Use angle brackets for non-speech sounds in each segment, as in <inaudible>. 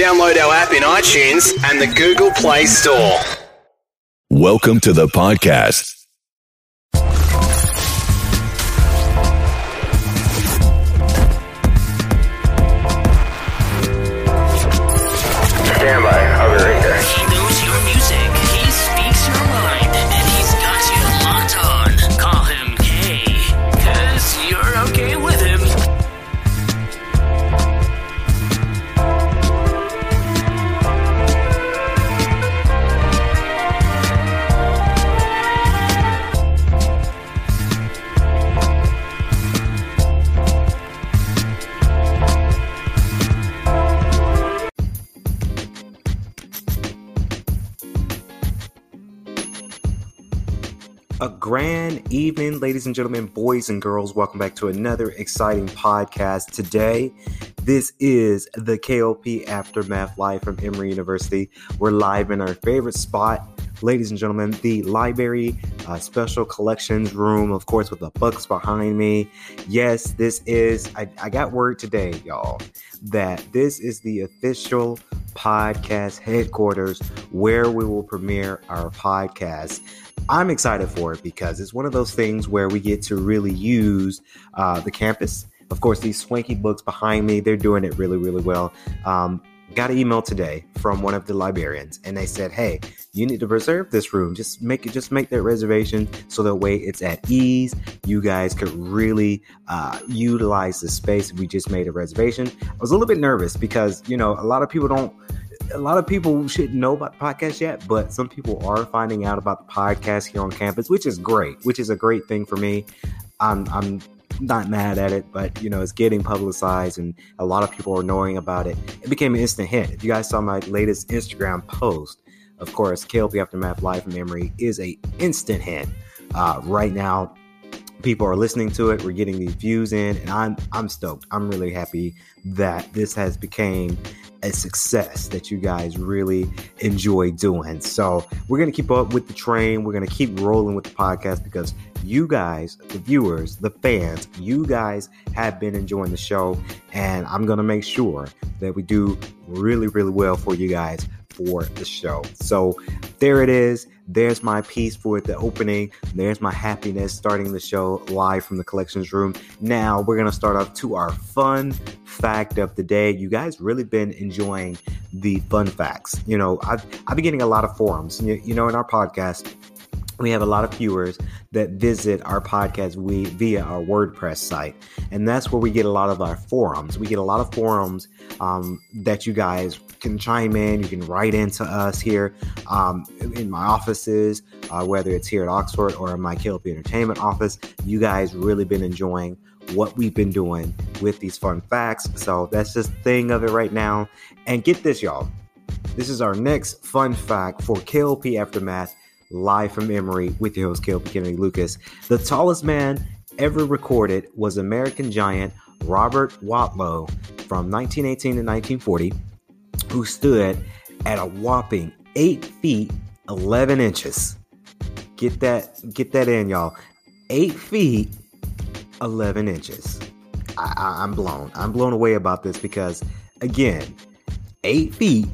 Download our app in iTunes and the Google Play Store. Welcome to the podcast. Evening, ladies and gentlemen, boys and girls. Welcome back to another exciting podcast. Today, this is the KLP Aftermath live from Emory University. We're live in our favorite spot, ladies and gentlemen, the library uh, special collections room, of course, with the books behind me. Yes, this is, I, I got word today, y'all, that this is the official podcast headquarters where we will premiere our podcast. I'm excited for it because it's one of those things where we get to really use uh, the campus. Of course, these swanky books behind me, they're doing it really, really well. Um, got an email today from one of the librarians and they said, Hey, you need to reserve this room. Just make it, just make that reservation so that way it's at ease. You guys could really uh, utilize the space. We just made a reservation. I was a little bit nervous because, you know, a lot of people don't a lot of people shouldn't know about the podcast yet, but some people are finding out about the podcast here on campus, which is great, which is a great thing for me. I'm, I'm not mad at it, but you know, it's getting publicized and a lot of people are knowing about it. It became an instant hit. If you guys saw my latest Instagram post, of course, KLP Aftermath Live Memory is a instant hit. Uh, right now, people are listening to it. We're getting these views in, and I'm I'm stoked. I'm really happy that this has became a success that you guys really enjoy doing. So we're gonna keep up with the train. We're gonna keep rolling with the podcast because you guys, the viewers, the fans, you guys have been enjoying the show, and I'm gonna make sure that we do really, really well for you guys for the show. So there it is. There's my piece for the opening. There's my happiness starting the show live from the collections room. Now we're gonna start off to our fun fact of the day. You guys really been enjoying the fun facts. You know, I've I've been getting a lot of forums. You, you know, in our podcast, we have a lot of viewers that visit our podcast we, via our WordPress site. And that's where we get a lot of our forums. We get a lot of forums um, that you guys can chime in. You can write into us here um, in my offices, uh, whether it's here at Oxford or in my KLP Entertainment office. You guys really been enjoying what we've been doing with these fun facts. So that's just the thing of it right now. And get this, y'all. This is our next fun fact for KLP Aftermath live from Emory with your host, KLP Kennedy Lucas. The tallest man ever recorded was American giant Robert Wadlow from 1918 to 1940, who stood at a whopping 8 feet 11 inches. Get that, get that in, y'all. 8 feet 11 inches. I, I, I'm blown. I'm blown away about this because, again, 8 feet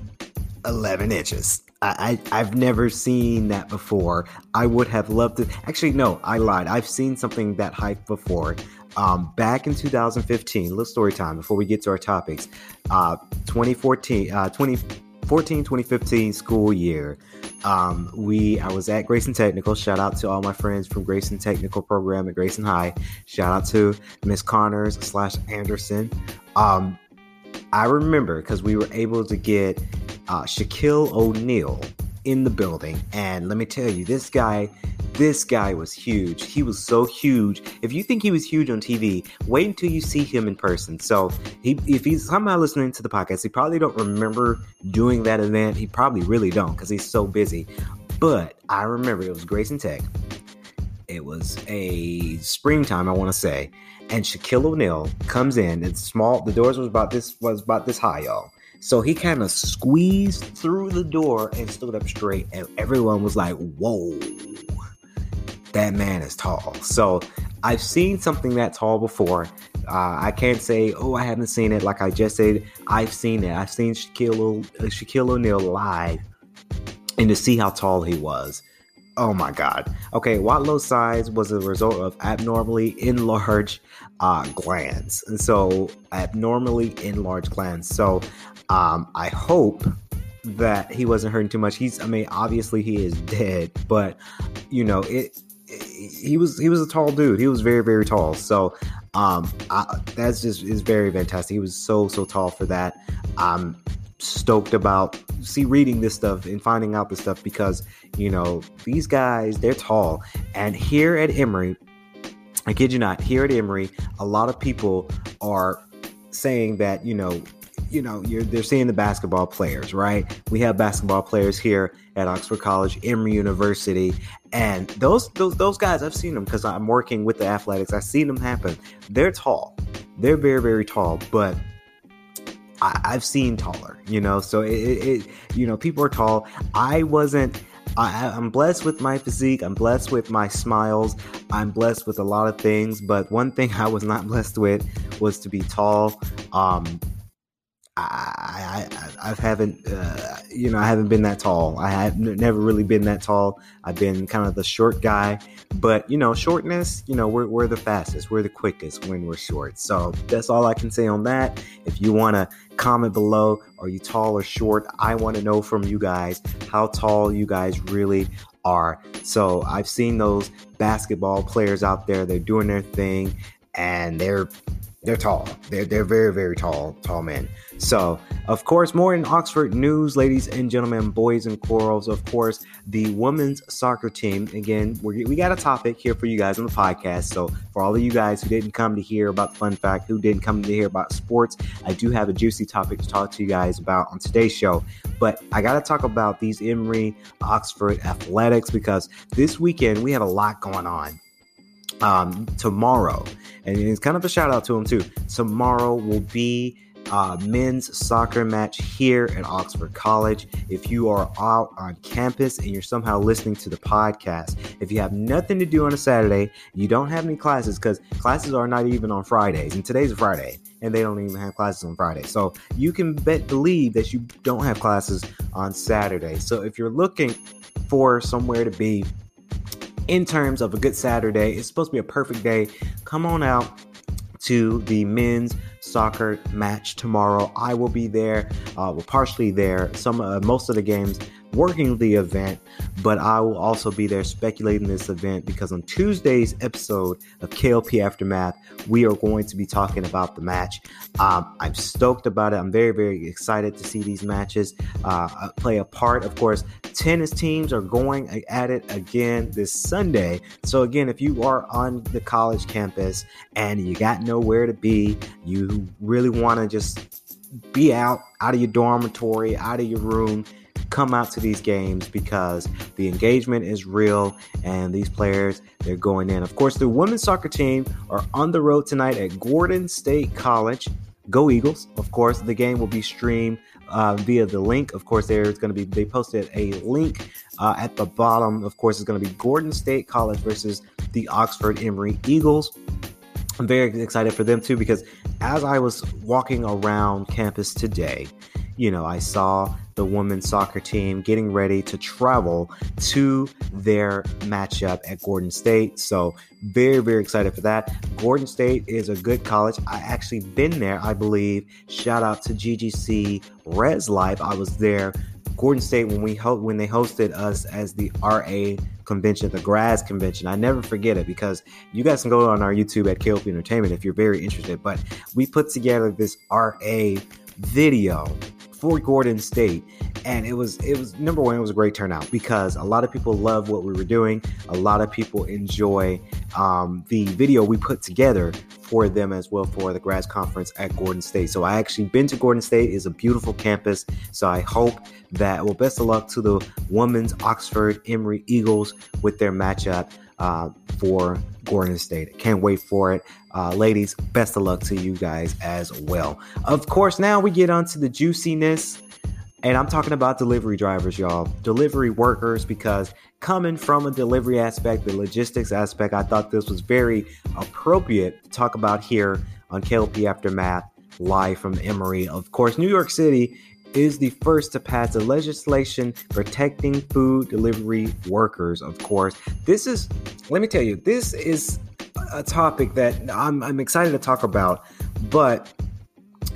11 inches. I, I have never seen that before. I would have loved to. Actually, no, I lied. I've seen something that height before. Um, back in 2015, little story time before we get to our topics. Uh, 2014, uh, 2014, 2015 school year. Um, we I was at Grayson Technical. Shout out to all my friends from Grayson Technical program at Grayson High. Shout out to Miss Connors slash Anderson. Um, I remember because we were able to get uh, Shaquille O'Neal in the building, and let me tell you, this guy, this guy was huge. He was so huge. If you think he was huge on TV, wait until you see him in person. So, he, if he's somehow listening to the podcast, he probably don't remember doing that event. He probably really don't because he's so busy. But I remember it was Grayson Tech. It was a springtime, I want to say, and Shaquille O'Neal comes in. It's small. The doors was about this was about this high, y'all. So he kind of squeezed through the door and stood up straight, and everyone was like, "Whoa, that man is tall." So I've seen something that tall before. Uh, I can't say, oh, I haven't seen it. Like I just said, I've seen it. I've seen Shaquille, O- uh, Shaquille O'Neal live, and to see how tall he was. Oh my God. Okay, Wadlow's size was a result of abnormally enlarged uh, glands. And so, abnormally enlarged glands. So, um, I hope that he wasn't hurting too much. He's, I mean, obviously he is dead, but you know, it, he was he was a tall dude. He was very very tall. So um, I, that's just is very fantastic. He was so so tall for that. I'm stoked about see reading this stuff and finding out this stuff because you know these guys they're tall. And here at Emory, I kid you not, here at Emory, a lot of people are saying that you know you know, you're they're seeing the basketball players, right? We have basketball players here at Oxford College, Emory University, and those those those guys, I've seen them because I'm working with the athletics. I've seen them happen. They're tall, they're very very tall, but I, have seen taller, you know. So it, it, you know, people are tall. I wasn't. I, I'm blessed with my physique. I'm blessed with my smiles. I'm blessed with a lot of things. But one thing <laughs> I was not blessed with was to be tall. Um, I, I, I haven't, uh, you know, I haven't been that tall. I have never really been that tall. I've been kind of the short guy, but you know, shortness, you know, we're, we're the fastest, we're the quickest when we're short. So that's all I can say on that. If you want to comment below, are you tall or short? I want to know from you guys how tall you guys really are. So I've seen those basketball players out there, they're doing their thing and they're they're tall. They're they're very very tall tall men. So of course, more in Oxford news, ladies and gentlemen, boys and girls. Of course, the women's soccer team. Again, we we got a topic here for you guys on the podcast. So for all of you guys who didn't come to hear about fun fact, who didn't come to hear about sports, I do have a juicy topic to talk to you guys about on today's show. But I got to talk about these Emory Oxford athletics because this weekend we have a lot going on um, tomorrow. And it's kind of a shout out to him too. Tomorrow will be uh, men's soccer match here at Oxford College. If you are out on campus and you're somehow listening to the podcast, if you have nothing to do on a Saturday, you don't have any classes because classes are not even on Fridays, and today's a Friday, and they don't even have classes on Friday. So you can bet believe that you don't have classes on Saturday. So if you're looking for somewhere to be in terms of a good Saturday. It's supposed to be a perfect day. Come on out to the men's soccer match tomorrow. I will be there. Uh, well, partially there. Some uh, most of the games working the event, but I will also be there speculating this event because on Tuesday's episode of KLP Aftermath, we are going to be talking about the match. Um, I'm stoked about it. I'm very, very excited to see these matches uh, play a part. Of course, tennis teams are going at it again this Sunday. So, again, if you are on the college campus and you got nowhere to be, you really want to just be out, out of your dormitory, out of your room come out to these games because the engagement is real and these players they're going in. Of course, the women's soccer team are on the road tonight at Gordon State College. Go Eagles! Of course, the game will be streamed uh, via the link. Of course, there's going to be they posted a link uh, at the bottom. Of course, it's going to be Gordon State College versus the Oxford Emory Eagles. I'm very excited for them too because as I was walking around campus today, you know, I saw the women's soccer team getting ready to travel to their matchup at Gordon State. So, very, very excited for that. Gordon State is a good college. I actually been there, I believe. Shout out to GGC Res Life. I was there. Gordon State when we ho- when they hosted us as the RA convention, the grads convention. I never forget it because you guys can go on our YouTube at KLP Entertainment if you're very interested. But we put together this RA video for Gordon State. And it was it was number one, it was a great turnout because a lot of people love what we were doing. A lot of people enjoy um, the video we put together for them as well for the grads conference at Gordon State. So I actually been to Gordon State. is a beautiful campus. So I hope that well best of luck to the women's Oxford Emory Eagles with their matchup uh, for Gordon State. Can't wait for it. Uh, ladies, best of luck to you guys as well. Of course, now we get onto the juiciness. And I'm talking about delivery drivers, y'all, delivery workers, because coming from a delivery aspect, the logistics aspect, I thought this was very appropriate to talk about here on KLP Aftermath live from Emory. Of course, New York City is the first to pass a legislation protecting food delivery workers. Of course, this is, let me tell you, this is a topic that I'm, I'm excited to talk about, but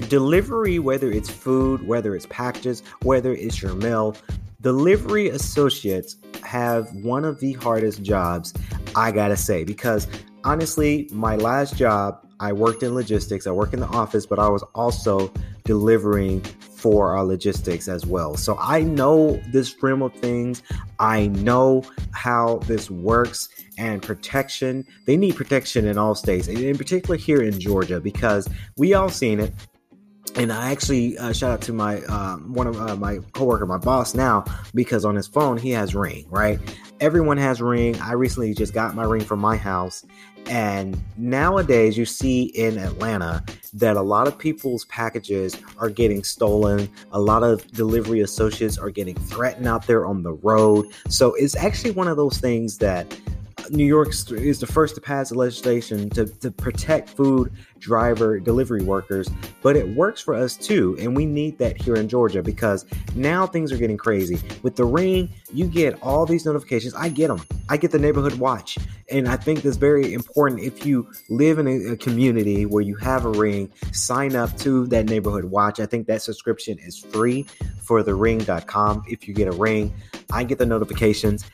delivery, whether it's food, whether it's packages, whether it's your mail, delivery associates have one of the hardest jobs, I gotta say, because honestly, my last job, I worked in logistics, I work in the office, but I was also delivering for our logistics as well. So I know this realm of things. I know how this works and protection. They need protection in all states, and in particular here in Georgia, because we all seen it and I actually uh, shout out to my uh, one of uh, my coworker, my boss now, because on his phone he has Ring. Right, everyone has Ring. I recently just got my Ring from my house, and nowadays you see in Atlanta that a lot of people's packages are getting stolen. A lot of delivery associates are getting threatened out there on the road. So it's actually one of those things that New York is the first to pass legislation to, to protect food driver delivery workers, but it works for us too. And we need that here in Georgia because now things are getting crazy. With the ring, you get all these notifications. I get them. I get the neighborhood watch. And I think that's very important. If you live in a, a community where you have a ring, sign up to that neighborhood watch. I think that subscription is free for the ring.com. If you get a ring, I get the notifications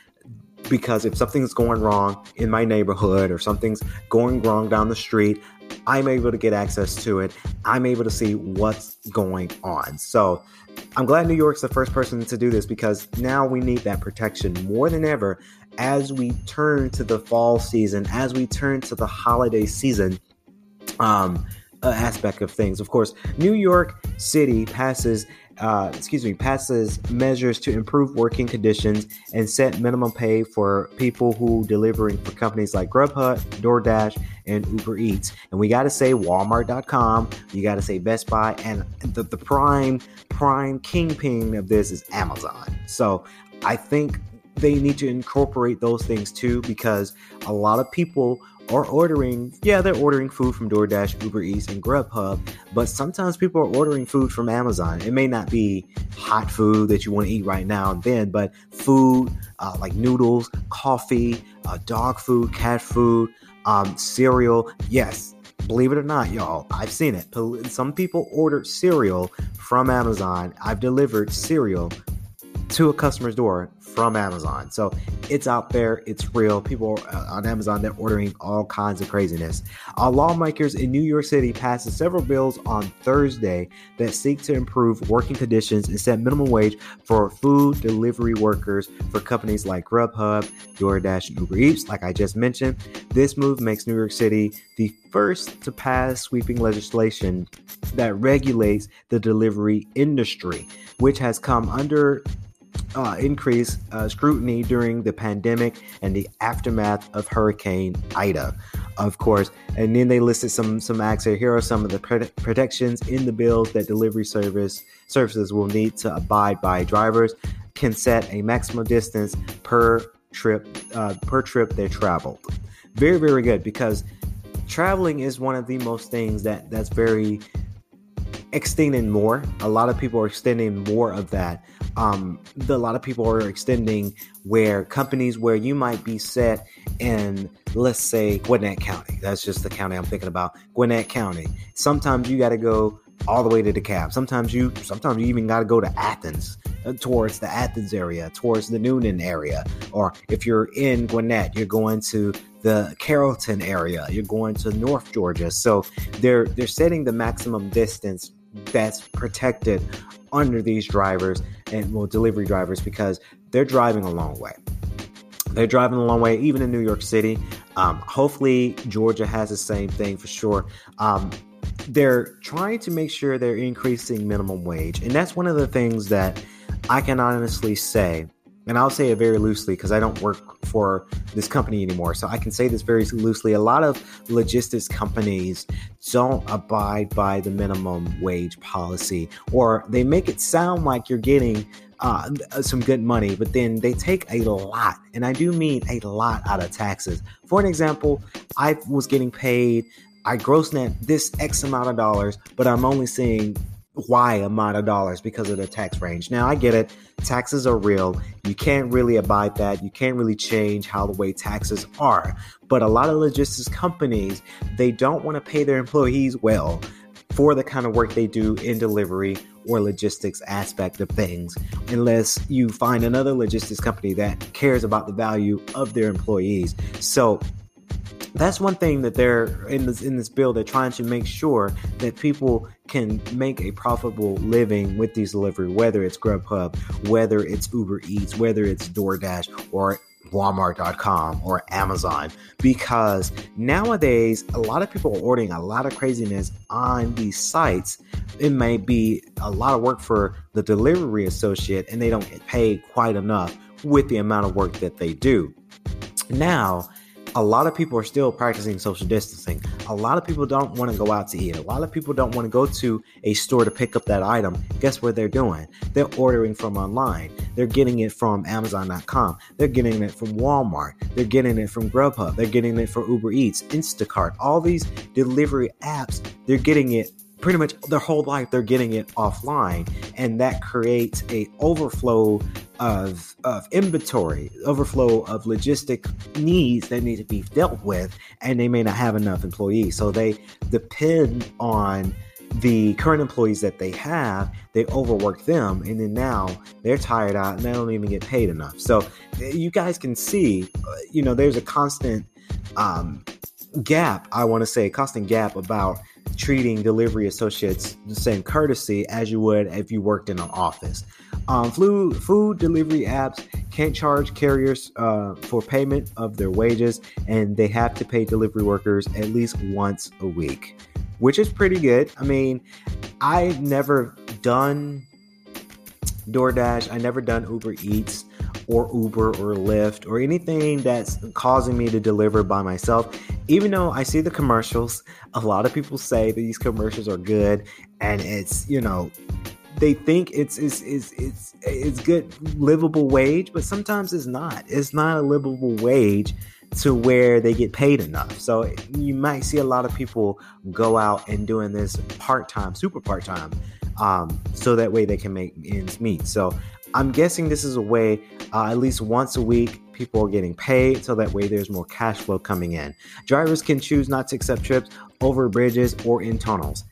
because if something's going wrong in my neighborhood or something's going wrong down the street, I'm able to get access to it. I'm able to see what's going on. So I'm glad New York's the first person to do this because now we need that protection more than ever as we turn to the fall season, as we turn to the holiday season. Um, aspect of things. Of course, New York City passes uh, excuse me, passes measures to improve working conditions and set minimum pay for people who delivering for companies like Grubhub, DoorDash, and Uber Eats. And we got to say Walmart.com, you got to say Best Buy, and the, the prime prime kingpin of this is Amazon. So I think they need to incorporate those things too because a lot of people are ordering, yeah, they're ordering food from DoorDash, Uber Eats, and Grubhub, but sometimes people are ordering food from Amazon. It may not be hot food that you want to eat right now and then, but food uh, like noodles, coffee, uh, dog food, cat food, um, cereal. Yes, believe it or not, y'all, I've seen it. Some people ordered cereal from Amazon. I've delivered cereal to a customer's door from Amazon. So it's out there, it's real. People uh, on Amazon they're ordering all kinds of craziness. Uh, lawmakers in New York City passed several bills on Thursday that seek to improve working conditions and set minimum wage for food delivery workers for companies like Grubhub, DoorDash, and Uber Eats. Like I just mentioned, this move makes New York City the first to pass sweeping legislation that regulates the delivery industry, which has come under uh, increase uh, scrutiny during the pandemic and the aftermath of Hurricane Ida, of course. And then they listed some some acts here. Here are some of the protections in the bills that delivery service services will need to abide by. Drivers can set a maximum distance per trip uh, per trip they traveled. Very very good because traveling is one of the most things that that's very extending more. A lot of people are extending more of that. Um, the, a lot of people are extending where companies where you might be set in, let's say, Gwinnett County. That's just the county I'm thinking about. Gwinnett County. Sometimes you got to go all the way to the DeKalb. Sometimes you, sometimes you even got to go to Athens, uh, towards the Athens area, towards the Newnan area, or if you're in Gwinnett, you're going to the Carrollton area. You're going to North Georgia. So they're they're setting the maximum distance that's protected under these drivers and well delivery drivers because they're driving a long way. They're driving a long way, even in New York City. Um, hopefully, Georgia has the same thing for sure. Um, they're trying to make sure they're increasing minimum wage, and that's one of the things that I can honestly say and I'll say it very loosely because I don't work for this company anymore. So I can say this very loosely. A lot of logistics companies don't abide by the minimum wage policy, or they make it sound like you're getting uh, some good money, but then they take a lot, and I do mean a lot out of taxes. For an example, I was getting paid I gross net this X amount of dollars, but I'm only seeing Y amount of dollars because of the tax range. Now, I get it. Taxes are real. You can't really abide that. You can't really change how the way taxes are. But a lot of logistics companies, they don't want to pay their employees well for the kind of work they do in delivery or logistics aspect of things unless you find another logistics company that cares about the value of their employees. So that's one thing that they're in this in this bill they're trying to make sure that people can make a profitable living with these delivery whether it's grubhub whether it's uber eats whether it's doordash or walmart.com or amazon. Because nowadays a lot of people are ordering a lot of craziness on these sites. It may be a lot of work for the delivery associate and they don't get paid quite enough with the amount of work that they do. Now a lot of people are still practicing social distancing. A lot of people don't want to go out to eat. A lot of people don't want to go to a store to pick up that item. Guess what they're doing? They're ordering from online. They're getting it from Amazon.com. They're getting it from Walmart. They're getting it from Grubhub. They're getting it from Uber Eats, Instacart. All these delivery apps, they're getting it pretty much their whole life they're getting it offline and that creates a overflow of of inventory, overflow of logistic needs that need to be dealt with, and they may not have enough employees. So they depend on the current employees that they have, they overwork them, and then now they're tired out and they don't even get paid enough. So you guys can see, uh, you know, there's a constant um, gap. I want to say, constant gap about treating delivery associates the same courtesy as you would if you worked in an office. Um, food, food delivery apps can't charge carriers uh, for payment of their wages, and they have to pay delivery workers at least once a week, which is pretty good. I mean, I've never done DoorDash, I never done Uber Eats or Uber or Lyft or anything that's causing me to deliver by myself. Even though I see the commercials, a lot of people say that these commercials are good and it's, you know, they think it's it's it's it's it's good livable wage, but sometimes it's not. It's not a livable wage to where they get paid enough. So you might see a lot of people go out and doing this part time, super part time, um, so that way they can make ends meet. So I'm guessing this is a way, uh, at least once a week, people are getting paid, so that way there's more cash flow coming in. Drivers can choose not to accept trips over bridges or in tunnels.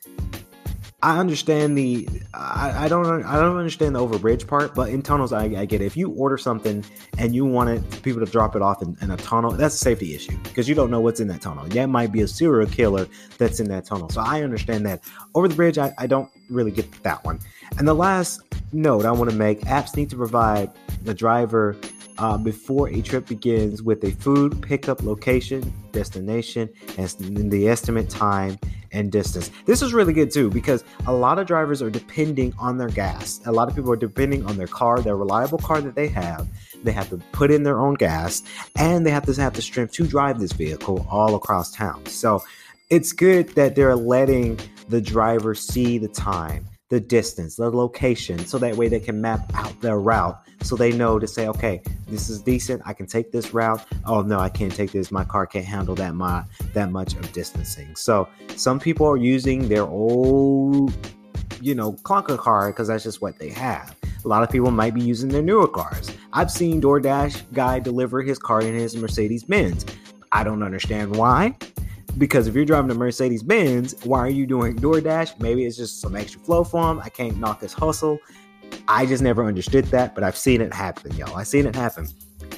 I understand the I, I, don't I don't understand the overbridge part, but in tunnels I, I, get it. If you order something and you want it people to drop it off in, in, a tunnel, that's a safety issue because you don't know what's in that tunnel. That might be a serial killer that's in that tunnel. So I understand that. Over the bridge, I, I don't really get that one. And the last note I want to make: apps need to provide the driver uh, before a trip begins with a food pickup location, destination, and the estimate time and distance. This is really good too because a lot of drivers are depending on their gas. A lot of people are depending on their car, their reliable car that they have. They have to put in their own gas and they have to have the strength to drive this vehicle all across town. So it's good that they're letting the driver see the time the distance, the location, so that way they can map out their route so they know to say, okay, this is decent. I can take this route. Oh no, I can't take this. My car can't handle that my that much of distancing. So some people are using their old, you know, clunker car because that's just what they have. A lot of people might be using their newer cars. I've seen DoorDash guy deliver his car in his Mercedes Benz. I don't understand why. Because if you're driving a Mercedes Benz, why are you doing DoorDash? Maybe it's just some extra flow for him. I can't knock his hustle. I just never understood that, but I've seen it happen, y'all. I've seen it happen.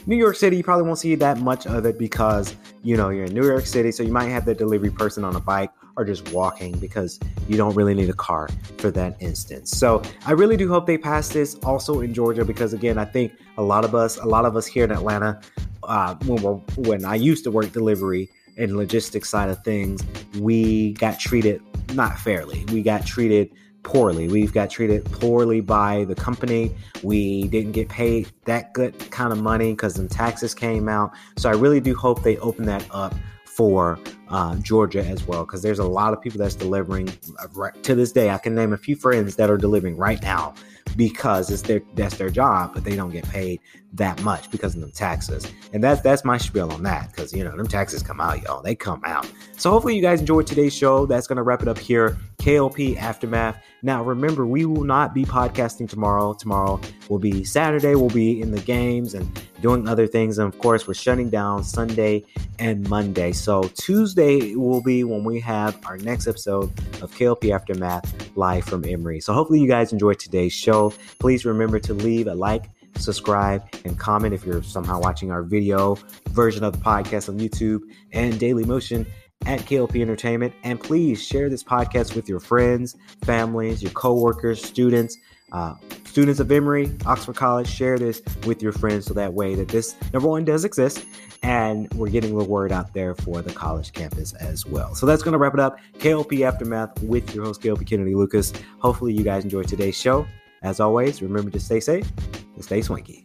New York City, you probably won't see that much of it because, you know, you're in New York City, so you might have the delivery person on a bike or just walking because you don't really need a car for that instance. So I really do hope they pass this also in Georgia because again, I think a lot of us, a lot of us here in Atlanta, uh, when when I used to work delivery, and logistics side of things, we got treated not fairly. We got treated poorly. We've got treated poorly by the company. We didn't get paid that good kind of money because the taxes came out. So I really do hope they open that up for uh, Georgia as well, because there's a lot of people that's delivering uh, right, to this day. I can name a few friends that are delivering right now because it's their that's their job, but they don't get paid that much because of the taxes. And that's that's my spiel on that because you know them taxes come out, y'all. They come out. So hopefully you guys enjoyed today's show. That's gonna wrap it up here. KLP Aftermath. Now remember, we will not be podcasting tomorrow. Tomorrow will be Saturday. We'll be in the games and doing other things. And of course, we're shutting down Sunday and Monday. So Tuesday will be when we have our next episode of KLP Aftermath live from Emory. So hopefully you guys enjoyed today's show. Please remember to leave a like subscribe, and comment if you're somehow watching our video version of the podcast on YouTube and Daily Motion at KLP Entertainment. And please share this podcast with your friends, families, your coworkers, students, uh, students of Emory, Oxford College. Share this with your friends so that way that this number one does exist and we're getting the word out there for the college campus as well. So that's going to wrap it up. KLP Aftermath with your host, KLP Kennedy Lucas. Hopefully, you guys enjoyed today's show. As always, remember to stay safe and stay swanky.